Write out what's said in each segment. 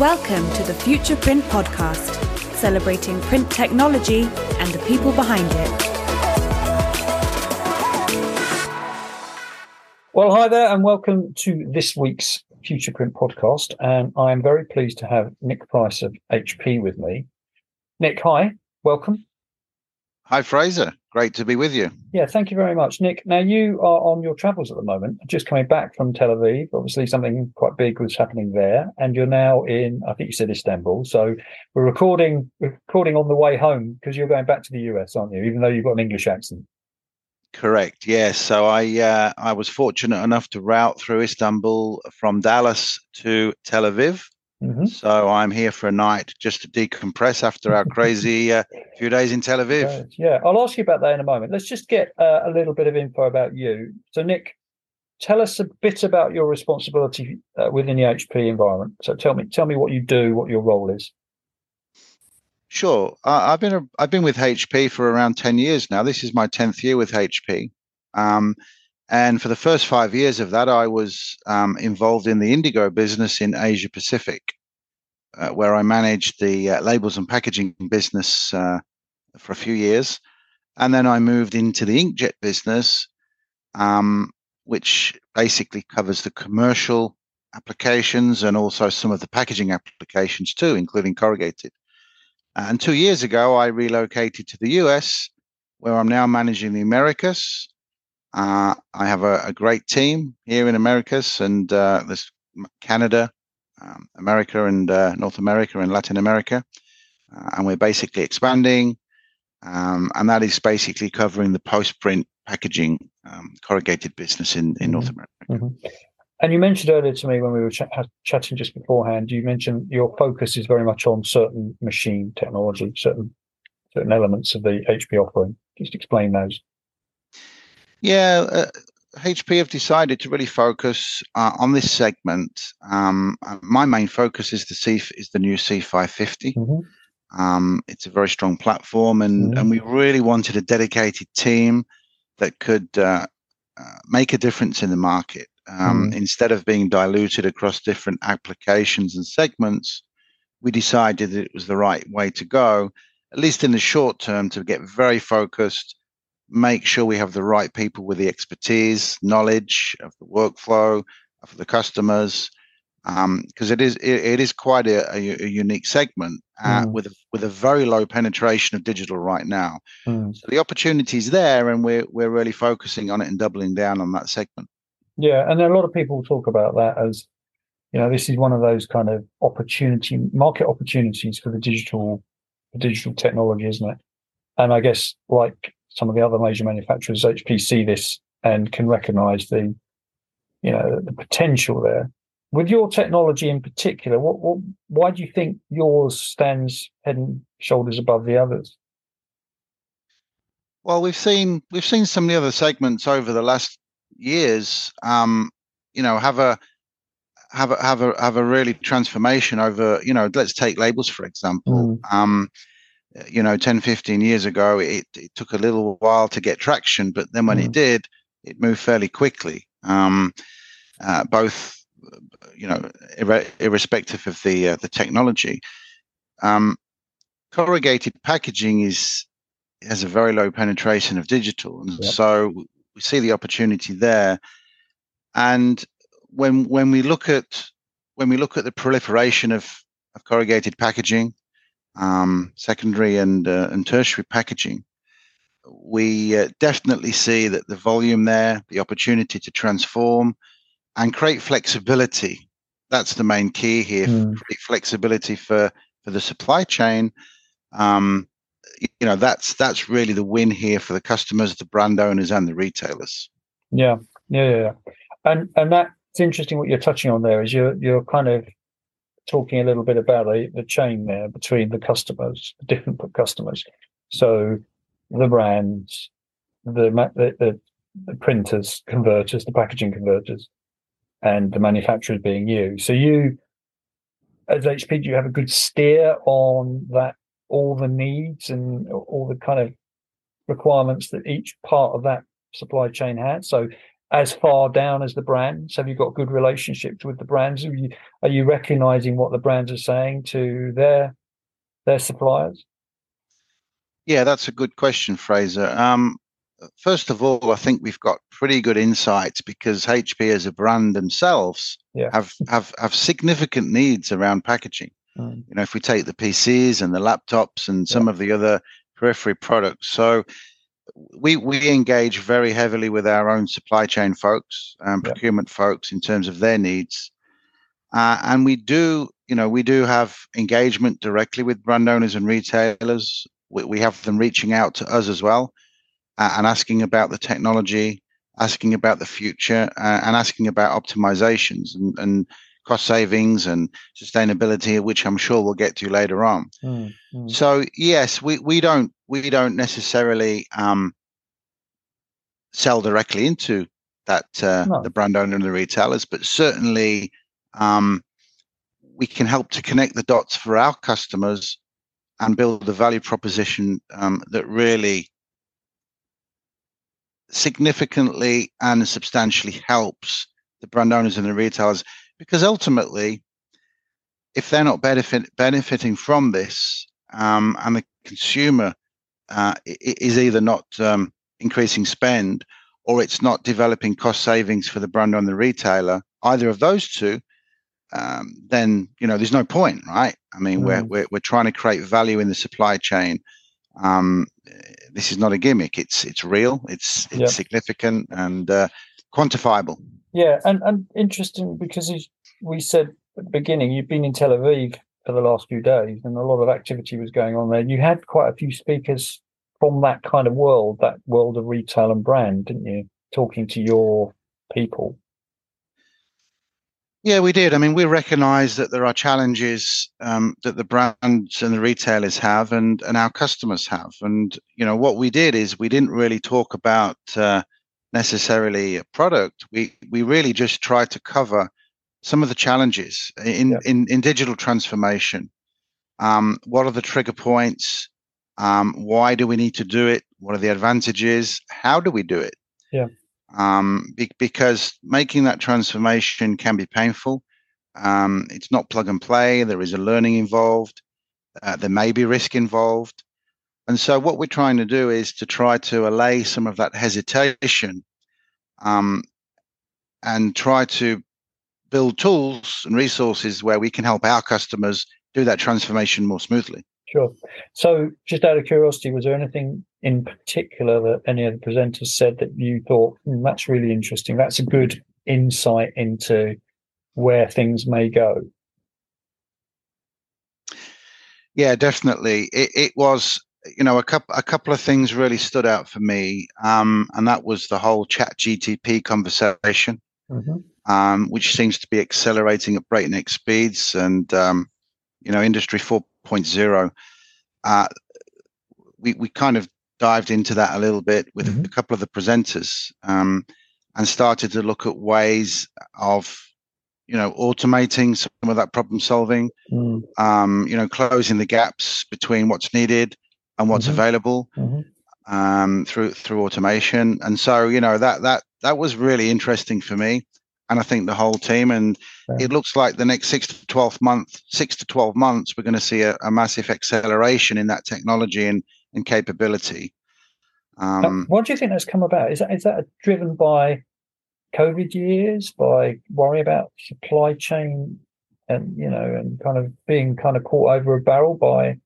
Welcome to the FuturePrint Podcast, celebrating print technology and the people behind it. Well, hi there, and welcome to this week's FuturePrint Podcast. And I am very pleased to have Nick Price of HP with me. Nick, hi, welcome. Hi, Frazer. Great to be with you. Yeah, thank you very much, Nick. Now, you are on your travels at the moment, just coming back from Tel Aviv. Obviously, something quite big was happening there, and you're now in, I think you said Istanbul. So we're recording, we're recording on the way home because you're going back to the US, aren't you? Even though you've got an English accent. Correct. Yes. So I uh, I was fortunate enough to route through Istanbul from Dallas to Tel Aviv Mm-hmm. So I'm here for a night just to decompress after our crazy uh, few days in Tel Aviv. Yeah, I'll ask you about that in a moment. Let's just get uh, a little bit of info about you. So, Nick, tell us a bit about your responsibility uh, within the HP environment. So, tell me, tell me what you do, what your role is. Sure, I've been a, I've been with HP for around ten years now. This is my tenth year with HP. Um, and for the first five years of that, I was um, involved in the Indigo business in Asia Pacific, uh, where I managed the uh, labels and packaging business uh, for a few years. And then I moved into the inkjet business, um, which basically covers the commercial applications and also some of the packaging applications too, including corrugated. And two years ago, I relocated to the US, where I'm now managing the Americas uh, I have a, a, great team here in Americas and uh, there's Canada, um, America, and uh, North America and Latin America, uh, and we're basically expanding. Um, and that is basically covering the post-print packaging um, corrugated business in, in North mm-hmm. America. Mm-hmm. And you mentioned earlier to me when we were ch- chatting just beforehand, you mentioned your focus is very much on certain machine technology, certain certain elements of the HP offering. Just explain those. Yeah, uh, HP have decided to really focus uh, on this segment. Um, uh, my main focus is the C is the new C550. Mm-hmm. Um, it's a very strong platform, and mm-hmm. and we really wanted a dedicated team that could uh, uh make a difference in the market. Um, mm-hmm. Instead of being diluted across different applications and segments, we decided that it was the right way to go, at least in the short term, to get very focused make sure we have the right people with the expertise, knowledge of the workflow, of the customers, because um, it is it, it is quite a, a, a unique segment uh, mm. with a, with a very low penetration of digital right now. Mm. So the opportunity is there, and we're we're really focusing on it and doubling down on that segment. Yeah, and a lot of people talk about that as you know this is one of those kind of opportunity market opportunities for the digital the digital technology, isn't it? And I guess like some of the other major manufacturers, HP see this and can recognize the, you know, the potential there. With your technology in particular, what, what why do you think yours stands head and shoulders above the others? Well, we've seen we've seen some of the other segments over the last years, um, you know, have a have a have a have a really transformation over. You know, let's take labels for example. Mm. Um, you know 10 15 years ago it, it took a little while to get traction but then when mm. it did it moved fairly quickly um, uh, both you know ir- irrespective of the uh, the technology um, corrugated packaging is has a very low penetration of digital and yep. so we see the opportunity there and when when we look at when we look at the proliferation of, of corrugated packaging um, secondary and uh, and tertiary packaging, we uh, definitely see that the volume there, the opportunity to transform and create flexibility. That's the main key here. Mm. Flexibility for for the supply chain. Um, you know, that's that's really the win here for the customers, the brand owners, and the retailers. Yeah, yeah, yeah. And and that's interesting. What you're touching on there is you're you're kind of talking a little bit about the, the chain there between the customers, the different customers. So the brands, the, the, the, the printers, converters, the packaging converters, and the manufacturers being you. So you, as HP, do you have a good steer on that, all the needs and all the kind of requirements that each part of that supply chain has? So as far down as the brands? Have you got good relationships with the brands? Are you, are you recognizing what the brands are saying to their their suppliers? Yeah, that's a good question, Frazer. Um, first of all, I think we've got pretty good insights because HP as a brand themselves yeah. have, have have significant needs around packaging. Mm. You know, if we take the PCs and the laptops and some Yeah. of the other periphery products, so we we engage very heavily with our own supply chain folks and Yeah. procurement folks in terms of their needs, uh, and we do you know we do have engagement directly with brand owners and retailers. We, we have them reaching out to us as well uh, and asking about the technology, asking about the future, uh, and asking about optimizations and, and cost savings and sustainability, which I'm sure we'll get to later on. Mm, mm. So yes, we, we don't we don't necessarily um, sell directly into that uh, No. the brand owner and the retailers, but certainly um, we can help to connect the dots for our customers and build a value proposition um, that really significantly and substantially helps the brand owners and the retailers because ultimately if they're not benefit, benefiting from this um, and the consumer uh, is either not um, increasing spend or it's not developing cost savings for the brand and the retailer either of those two um, then you know there's no point right? I mean we're, Mm. we're we're trying to create value in the supply chain. Um, this is not a gimmick. It's it's real. It's it's Yeah. significant and uh, quantifiable Yeah, and and interesting because we said at the beginning, you've been in Tel Aviv for the last few days, and a lot of activity was going on there. You had quite a few speakers from that kind of world, that world of retail and brand, didn't you? Talking to your people. Yeah, we did. I mean, we recognise that there are challenges um, that the brands and the retailers have, and and our customers have. And you know, what we did is we didn't really talk about uh, necessarily a product. We we really just try to cover some of the challenges in Yeah. in, in digital transformation. Um, what are the trigger points? Um, why do we need to do it? What are the advantages? How do we do it? Yeah. Um, be, because making that transformation can be painful. Um, it's not plug and play. There is a learning involved. Uh, there may be risk involved. And so, what we're trying to do is to try to allay some of that hesitation um, and try to build tools and resources where we can help our customers do that transformation more smoothly. Sure. So, just out of curiosity, was there anything in particular that any of the presenters said that you thought "Hmm, that's really interesting? That's a good insight into where things may go. Yeah, definitely. It, it was, you know, a couple a couple of things really stood out for me, um, and that was the whole Chat GTP conversation, Mhm. um, which seems to be accelerating at breakneck speeds, and um, you know, Industry 4.0. Uh, we we kind of dived into that a little bit with Mhm. a couple of the presenters, um, and started to look at ways of, you know, automating some of that problem solving Mm, um, you know, closing the gaps between what's needed and what's Mhm. available mhm. um, through through automation. And so, you know, that that that was really interesting for me, and I think the whole team. And Yeah. it looks like the next six to twelve months, six to twelve months, we're going to see a, a massive acceleration in that technology and and capability. Um, what do you think that's come about? Is that is that driven by COVID years, by worry about supply chain, and you know, and kind of being kind of caught over a barrel by,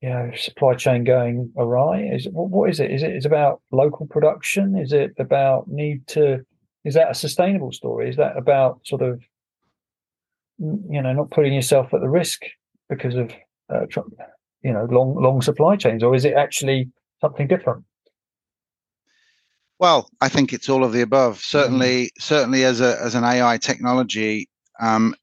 you know, supply chain going awry? Is it, what, what is it? Is it is about local production? Is it about need to? Is that a sustainable story? Is that about sort of, you know, not putting yourself at the risk because of, uh, you know, long long supply chains, or is it actually something different? Well, I think it's all of the above. Certainly, certainly as a as an AI technology, um,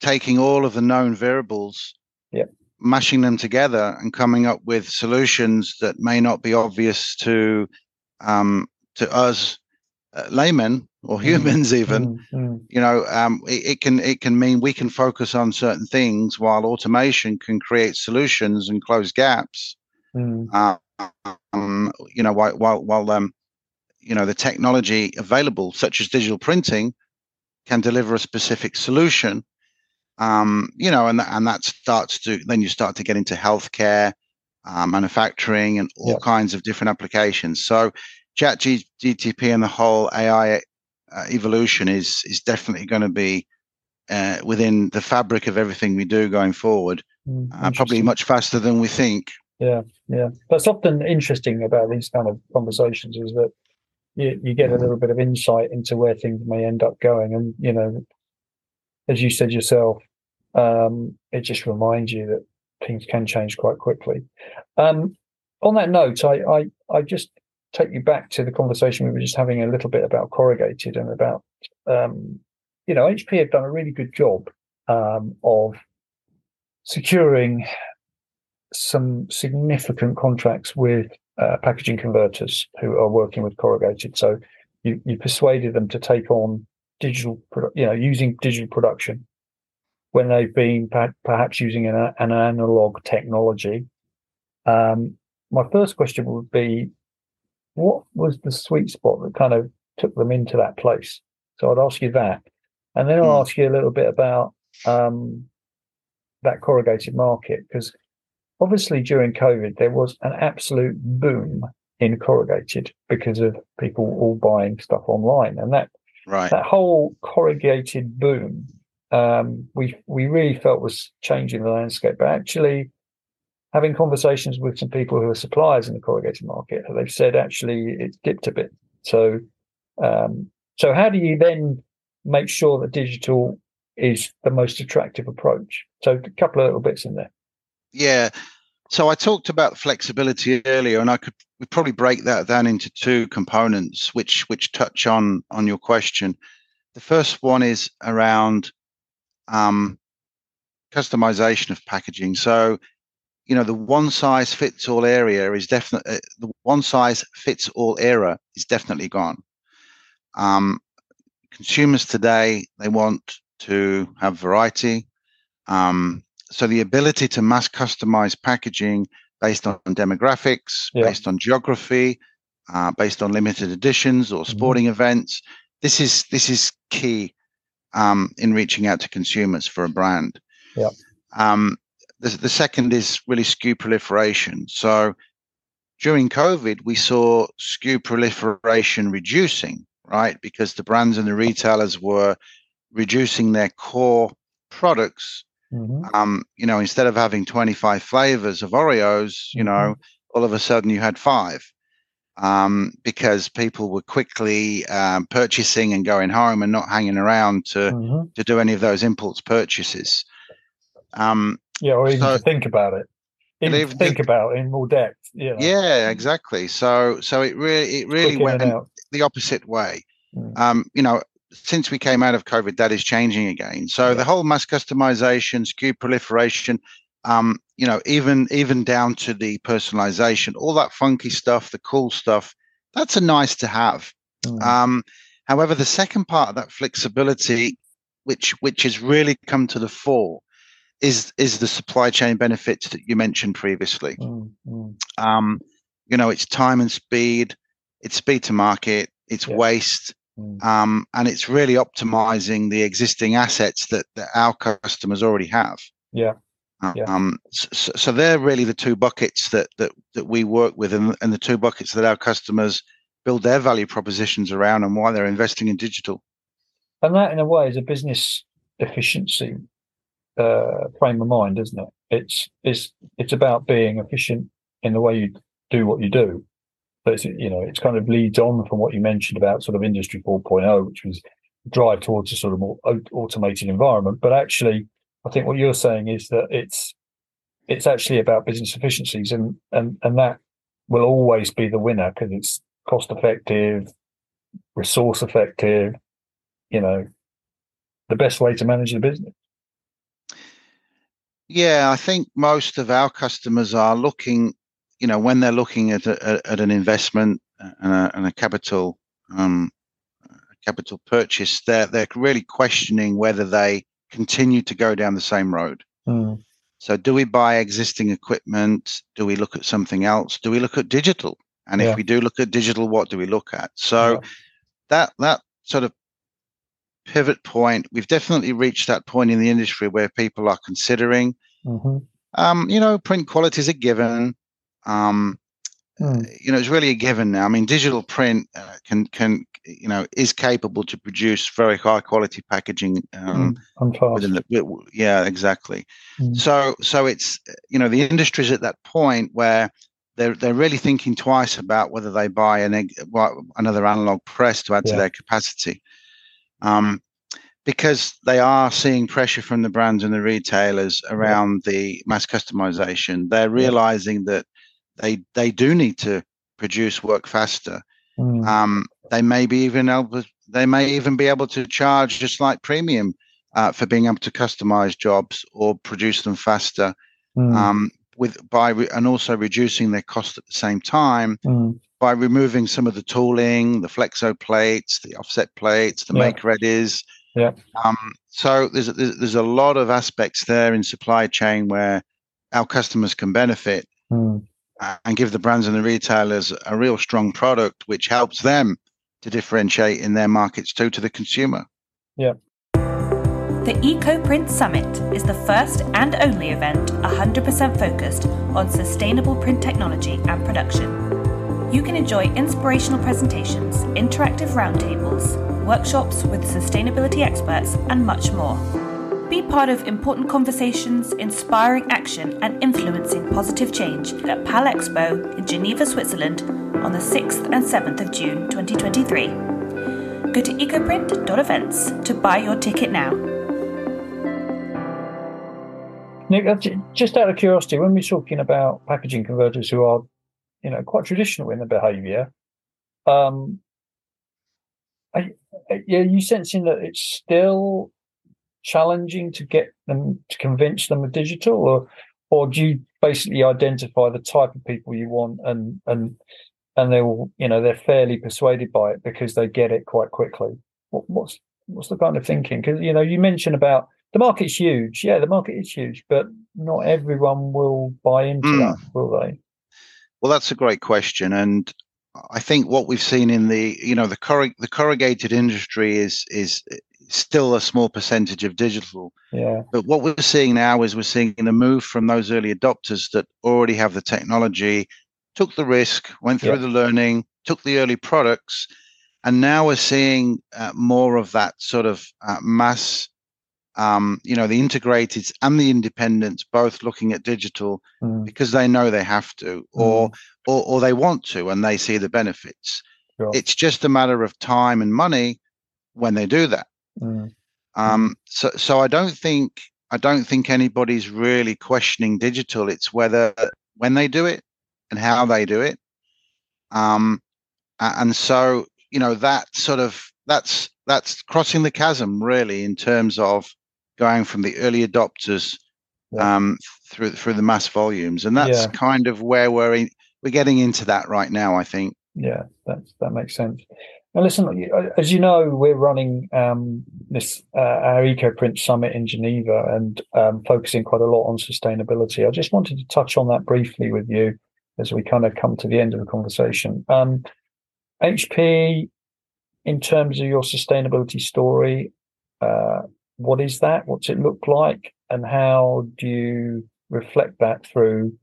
taking all of the known variables, Yep. Mashing them together, and coming up with solutions that may not be obvious to um, to us uh, laymen or Mm, humans, even. Mm, mm. You know, um, it, it can it can mean we can focus on certain things, while automation can create solutions and close gaps Mm, um, you know, while while, while um, you know the technology available, such as digital printing, can deliver a specific solution. Um, you know, and and that starts to then you start to get into healthcare, uh, manufacturing, and all yep. kinds of different applications. So, Chat GTP and the whole AI uh, evolution is is definitely going to be uh, within the fabric of everything we do going forward. Mm, uh, probably much faster than we think. Yeah, yeah. That's often interesting about these kind of conversations is that you, you get a little bit of insight into where things may end up going, and you know, as you said yourself, um, it just reminds you that things can change quite quickly. Um, on that note, I, I I just take you back to the conversation we were just having a little bit about corrugated and about um, you know HP have done a really good job um, of securing some significant contracts with uh, packaging converters who are working with corrugated. So you, you persuaded them to take on digital, you know, using digital production when they've been perhaps using an, an analog technology. Um, my first question would be, what was the sweet spot that kind of took them into that place? So I'd ask you that, and then I'll mm. ask you a little bit about um, that corrugated market because obviously during COVID, there was an absolute boom in corrugated because of people all buying stuff online. And that, right. that whole corrugated boom, um, we, we really felt was changing the landscape. But actually, having conversations with some people who are suppliers in the corrugated market, they've said actually it's dipped a bit. So, um, so how do you then make sure that digital is the most attractive approach? So, a couple of little bits in there. Yeah. So I talked about flexibility earlier, and I could probably break that down into two components, which which touch on on your question. The first one is around um, customization of packaging. So, you know, the one size fits all area is definitely uh, the one size fits all era is definitely gone. Um, consumers today they want to have variety. Um, so the ability to mass customize packaging based on demographics, yeah. based on geography, uh, based on limited editions or mm-hmm. sporting mm-hmm. events, this is this is key um, in reaching out to consumers for a brand. Yeah. Um, the, the second is really SKU proliferation. So during COVID, we saw SKU proliferation reducing, right? Because the brands and the retailers were reducing their core products Mm-hmm. Um, you know, instead of having 25 flavors of Oreos, you mm-hmm. know, all of a sudden you had five um, because people were quickly um, purchasing and going home and not hanging around to mm-hmm. to do any of those impulse purchases. Um, yeah, or even so, think about it. Even, even think about it in more depth. Yeah. Yeah, exactly. So so it really it really went the opposite way. Mm. Um, you know, since we came out of COVID, that is changing again. So yeah. the whole mass customization, SKU proliferation, um, you know, even even down to the personalization, all that funky stuff, the cool stuff, that's a nice to have. Mm. Um, however, the second part of that flexibility, which which has really come to the fore, is is the supply chain benefits that you mentioned previously. Mm. Mm. Um, you know, it's time and speed, it's speed to market, it's yeah. waste Mm. Um, and it's really optimizing the existing assets that, that our customers already have. Yeah. Yeah. Um, so, so, they're really the two buckets that that that we work with, and, and the two buckets that our customers build their value propositions around, and why they're investing in digital. And that, in a way, is a business efficiency uh, frame of mind, isn't it? It's it's it's about being efficient in the way you do what you do, but it's, you know, it's kind of leads on from what you mentioned about sort of industry 4.0, which was drive towards a sort of more automated environment. But actually, I think what you're saying is that it's it's actually about business efficiencies, and and and that will always be the winner because it's cost effective, resource effective. You know, the best way to manage the business. Yeah, I think most of our customers are looking you know, when they're looking at a, at an investment and a, and a capital um, capital purchase, they're they're really questioning whether they continue to go down the same road. Mm. So, do we buy existing equipment? Do we look at something else? Do we look at digital And Yeah. if we do look at digital, what do we look at? So Yeah. that that sort of pivot point, we've definitely reached that point in the industry where people are considering, hmm um, you know, print quality is a given. Um, Mm. you know, it's really a given now. I mean, digital print uh, can can you know is capable to produce very high quality packaging. Um, within the yeah, exactly. Mm. So so it's you know the industry's at that point where they're they're really thinking twice about whether they buy an another analog press to add to their capacity. Um, because they are seeing pressure from the brands and the retailers around the mass customization, they're realizing that they they do need to produce work faster. Mm. Um, they may be even able, they may even be able to charge just like premium uh, for being able to customize jobs or produce them faster. Mm. Um, with by re- and also reducing their cost at the same time Mm. by removing some of the tooling, the flexo plates, the offset plates, the Yeah. make readies. Yeah. Um, so there's, a- there's there's a lot of aspects there in supply chain where our customers can benefit Mm. and give the brands and the retailers a real strong product, which helps them to differentiate in their markets too to the consumer. Yeah. The EcoPrint Summit is the first and only event 100% focused on sustainable print technology and production. You can enjoy inspirational presentations, interactive roundtables, workshops with sustainability experts, and much more. Be part of important conversations, inspiring action, and influencing positive change at Palexpo in Geneva, Switzerland on the 6th and 7th of June 2023. Go to ecoprint.events to buy your ticket now. Nick, uh, just out of curiosity, when we're talking about packaging converters who are, you know, quite traditional in their behaviour, um, I- yeah, you sensing that it's still challenging to get them to convince them of digital, or or do you basically identify the type of people you want and and and they will, you know, they're fairly persuaded by it because they get it quite quickly. What, what's what's the kind of thinking? Because you know, you mentioned about the market's huge. Yeah, the market is huge, but not everyone will buy into Mm. that, will they? Well, that's a great question, and I think what we've seen in the you know the corrug- the corrugated industry is is still a small percentage of digital. Yeah, But what we're seeing now is we're seeing a move from those early adopters that already have the technology, took the risk, went through Yeah. the learning, took the early products, and now we're seeing uh, more of that sort of uh, mass. Um, you know, the integrateds and the independents both looking at digital Mm, because they know they have to, or or, or they want to, and they see the benefits. sure. It's just a matter of time and money when they do that. Mm, Um, so, so I don't think I don't think anybody's really questioning digital. It's whether when they do it and how they do it. Um, and so you know that sort of that's that's crossing the chasm really in terms of going from the early adopters Yeah. um, through through the mass volumes, and that's Yeah. kind of where we're in, we're getting into that right now. I think. yeah, that that makes sense. Now, listen, as you know, we're running um, this uh, our EcoPrint Summit in Geneva and um, focusing quite a lot on sustainability. I just wanted to touch on that briefly with you as we kind of come to the end of the conversation. Um, HP, in terms of your sustainability story, uh, what is that? What's it look like, and how do you reflect that through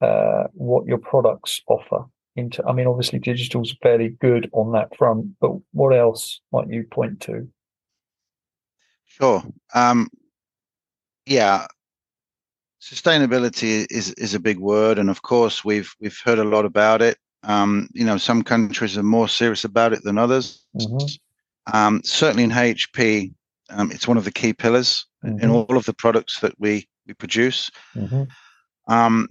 uh, what your products offer? Into, I mean, obviously, digital's fairly good on that front, but what else might you point to? Sure. Um, yeah, sustainability is is a big word, and of course we've we've heard a lot about it. Um, you know, some countries are more serious about it than others. Mhm. Um, certainly in HP, um, it's one of the key pillars in Mhm. all of the products that we we produce. Mhm. Um,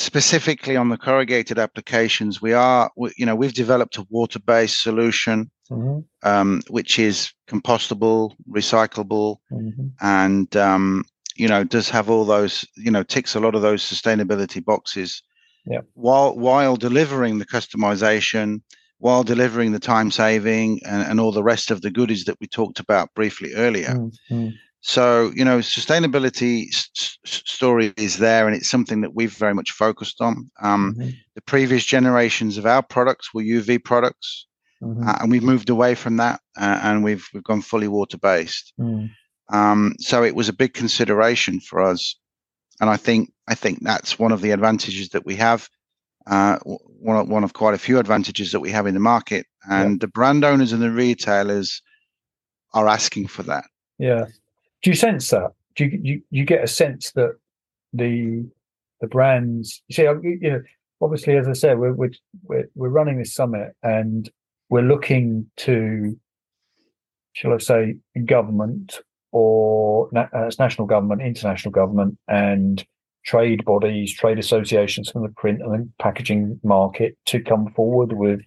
specifically on the corrugated applications, we are we, you know we've developed a water-based solution Mhm. um, which is compostable, recyclable, Mhm. and um, you know does have all those you know ticks a lot of those sustainability boxes Yeah. while while delivering the customization while delivering the time saving and, and all the rest of the goodies that we talked about briefly earlier Mm, mm, So, you know, sustainability s- story is there and it's something that we've very much focused on. Um, mm-hmm. The previous generations of our products were UV products. Mm-hmm. Uh, and we've moved away from that uh, and we've we've gone fully water based. Mm. Um, so it was a big consideration for us, and I think I think that's one of the advantages that we have. Uh, one of, one of quite a few advantages that we have in the market, and yeah. the brand owners and the retailers are asking for that. Yeah. Do you sense that? Do you you, you get a sense that the the brands you see you know obviously as I said we're we're we're running this summit and we're looking to shall I say government or uh, national government, international government, and trade bodies, trade associations from the print and packaging market to come forward with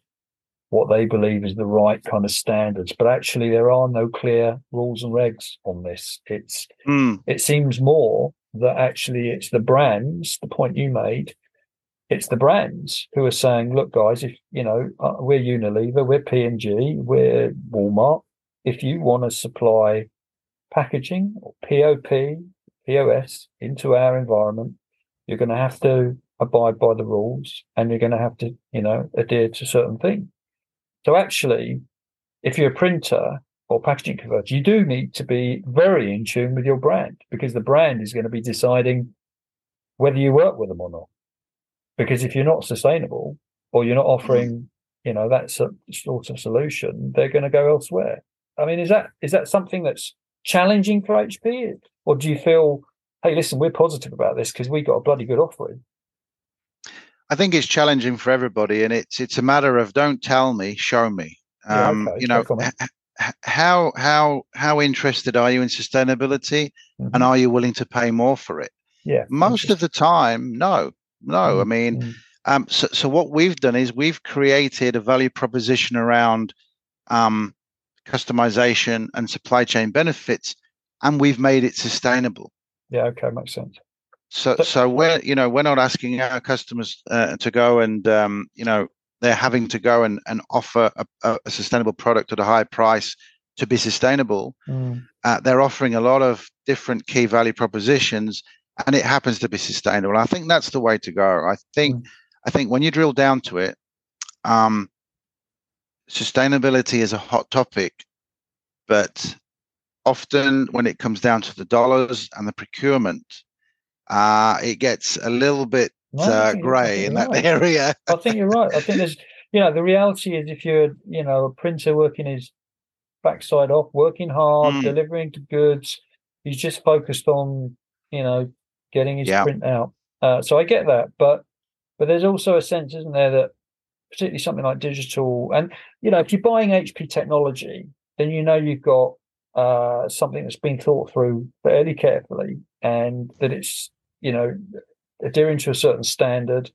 what they believe is the right kind of standards. But actually, there are no clear rules and regs on this. It's mm. it seems more that actually it's the brands. The point you made, it's the brands who are saying, "Look, guys, if you know uh, we're Unilever, we're P and G, we're Walmart. If you want to supply packaging or POP, POS into our environment, you're going to have to abide by the rules and you're going to have to, you know, adhere to certain things. So actually, if you're a printer or packaging converter, you do need to be very in tune with your brand because the brand is going to be deciding whether you work with them or not. Because if you're not sustainable or you're not mm-hmm. offering, you know, that sort of solution, they're going to go elsewhere. I mean, is that is that something that's challenging for HP? Or do you feel, hey, listen, we're positive about this because we got a bloody good offering? I think it's challenging for everybody, and it's it's a matter of don't tell me, show me. Um, yeah, okay. You know, how how how interested are you in sustainability, mm-hmm. and are you willing to pay more for it? Yeah. Most of the time, no, no. Mm-hmm. I mean, mm-hmm. um, so so what we've done is we've created a value proposition around um, customization and supply chain benefits, and we've made it sustainable. Yeah, okay, makes sense. So, so we're you know we're not asking our customers uh, to go and um, you know they're having to go and, and offer a, a, sustainable product at a high price to be sustainable. Mm. Uh, they're offering a lot of different key value propositions, and it happens to be sustainable. I think that's the way to go. I think mm. I think when you drill down to it, um, sustainability is a hot topic, but often when it comes down to the dollars and the procurement, uh, it gets a little bit no, uh, grey in that right. area. I think you're right. I think there's, you know, the reality is if you're, you know, a printer working his backside off, working hard, mm. delivering goods, he's just focused on, you know, getting his yeah. print out. Uh, so I get that, but but there's also a sense, isn't there, that particularly something like digital. And you know, if you're buying HP technology, then you know you've got uh, something that's been thought through fairly carefully, and that it's you know adhering to a certain standard,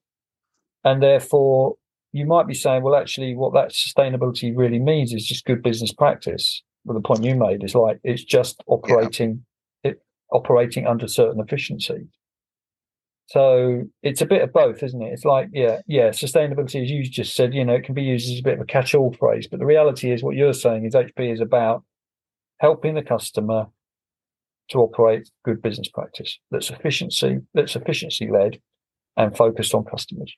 and therefore you might be saying, well, actually, what that sustainability really means is just good business practice. Well, the point you made is like it's just operating yeah. it operating under certain efficiency. So it's a bit of both, isn't it? It's like, yeah, yeah, sustainability, as you just said, you know, it can be used as a bit of a catch-all phrase, but the reality is what you're saying is HP is about helping the customer to operate good business practice that's efficiency, that's efficiency led and focused on customers.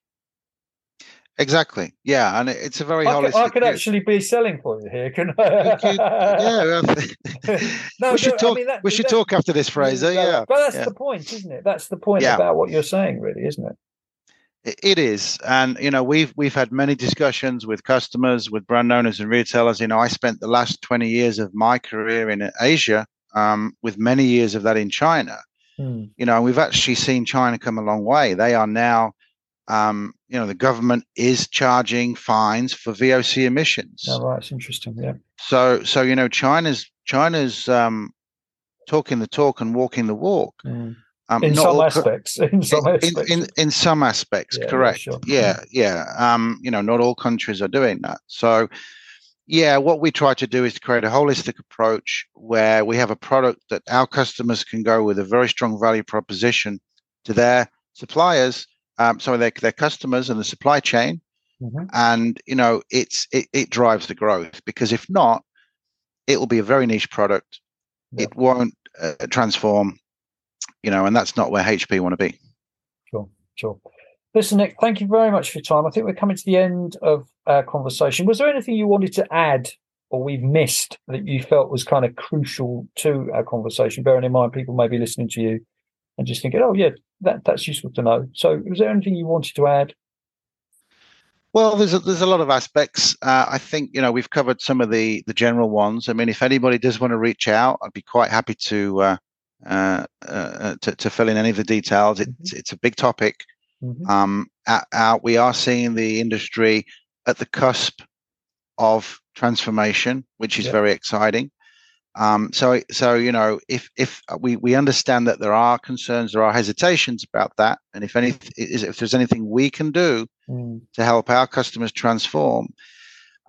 Exactly. Yeah, and it's a very I holistic. Could, I could actually be selling for you here, can I? Could, yeah. no, we should talk. I mean, that, we should that, talk after this, Frazer. Yeah. But that's yeah. the point, isn't it? That's the point yeah. about what you're saying, really, isn't it? It is, and you know, we've we've had many discussions with customers, with brand owners and retailers. You know, I spent the last twenty years of my career in Asia, um, with many years of that in China. Hmm. You know, we've actually seen China come a long way. They are now um, you know, the government is charging fines for VOC emissions. Oh, right. It's interesting. Yeah. So, so you know, China's China's um, talking the talk and walking the walk. Mm. Um, in, some aspects, in some in, aspects. In, in, some aspects, yeah, correct. Yeah, sure. yeah, yeah. Um, you know, not all countries are doing that. So, yeah, what we try to do is to create a holistic approach where we have a product that our customers can go with a very strong value proposition to their suppliers um, some of their, their customers and the supply chain. Mm-hmm. And, you know, it's it, it drives the growth because if not, it will be a very niche product. It won't uh, transform, you know, and that's not where HP want to be. Sure, sure. Listen, Nick, thank you very much for your time. I think we're coming to the end of our conversation. Was there anything you wanted to add or we've missed that you felt was kind of crucial to our conversation? Bearing in mind, people may be listening to you and just thinking, oh, yeah, that, that's useful to know. So, was there anything you wanted to add? Well, there's a, there's a lot of aspects. Uh, I think you know we've covered some of the the general ones. I mean, if anybody does want to reach out, I'd be quite happy to uh, uh, uh to, to, fill in any of the details. It's mm-hmm. it's a big topic. Mm-hmm. Um, at, at, we are seeing the industry at the cusp of transformation, which is very exciting. Um, so, so you know, if if we we understand that there are concerns, there are hesitations about that, and if any if there's anything we can do mm. to help our customers transform,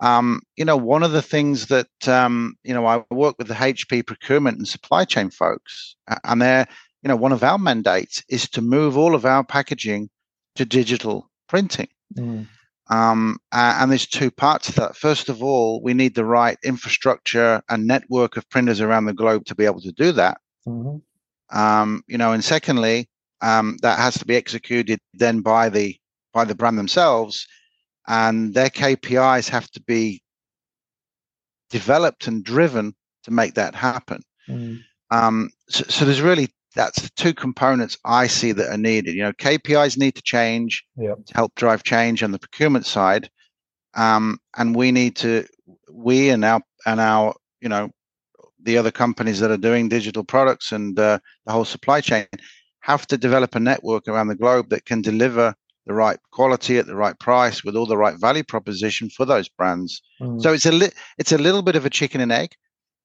um, you know, one of the things that um, you know, I work with the HP procurement and supply chain folks, and they're you know, one of our mandates is to move all of our packaging to digital printing. Mm. Um, and there's two parts to that. First of all, we need the right infrastructure and network of printers around the globe to be able to do that. Mm-hmm. Um, you know, and secondly, um, that has to be executed then by the by the brand themselves, and their KPIs have to be developed and driven to make that happen. Mm. Um, so, so, there's really that's the two components I see that are needed. You know, KPIs need to change yep. to help drive change on the procurement side, um, and we need to we and our and our you know the other companies that are doing digital products and uh, the whole supply chain have to develop a network around the globe that can deliver the right quality at the right price with all the right value proposition for those brands. Mm. So it's a li- it's a little bit of a chicken and egg.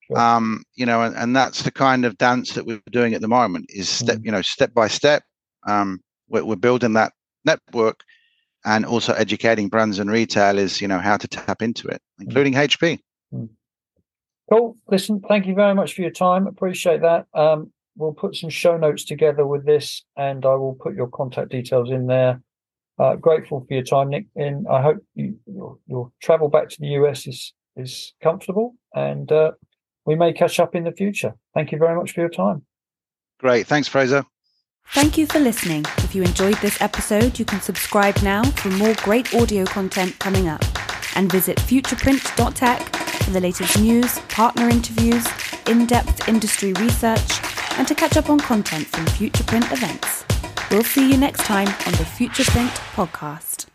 Sure. Um, you know, and, and that's the kind of dance that we're doing at the moment is step, mm. you know, step by step. Um, we're, we're building that network and also educating brands and retailers, you know, how to tap into it, mm. including. HP. Mm. Cool. Listen, thank you very much for your time. Appreciate that. Um, we'll put some show notes together with this, and I will put your contact details in there. Uh, grateful for your time, Nick. And I hope you, your, your travel back to the US is is comfortable, and uh, we may catch up in the future. Thank you very much for your time. Great. Thanks, Frazer. Thank you for listening. If you enjoyed this episode, you can subscribe now for more great audio content coming up. And visit futureprint.tech for the latest news, partner interviews, in depth industry research, and to catch up on content from Futureprint events. We'll see you next time on the Futureprint podcast.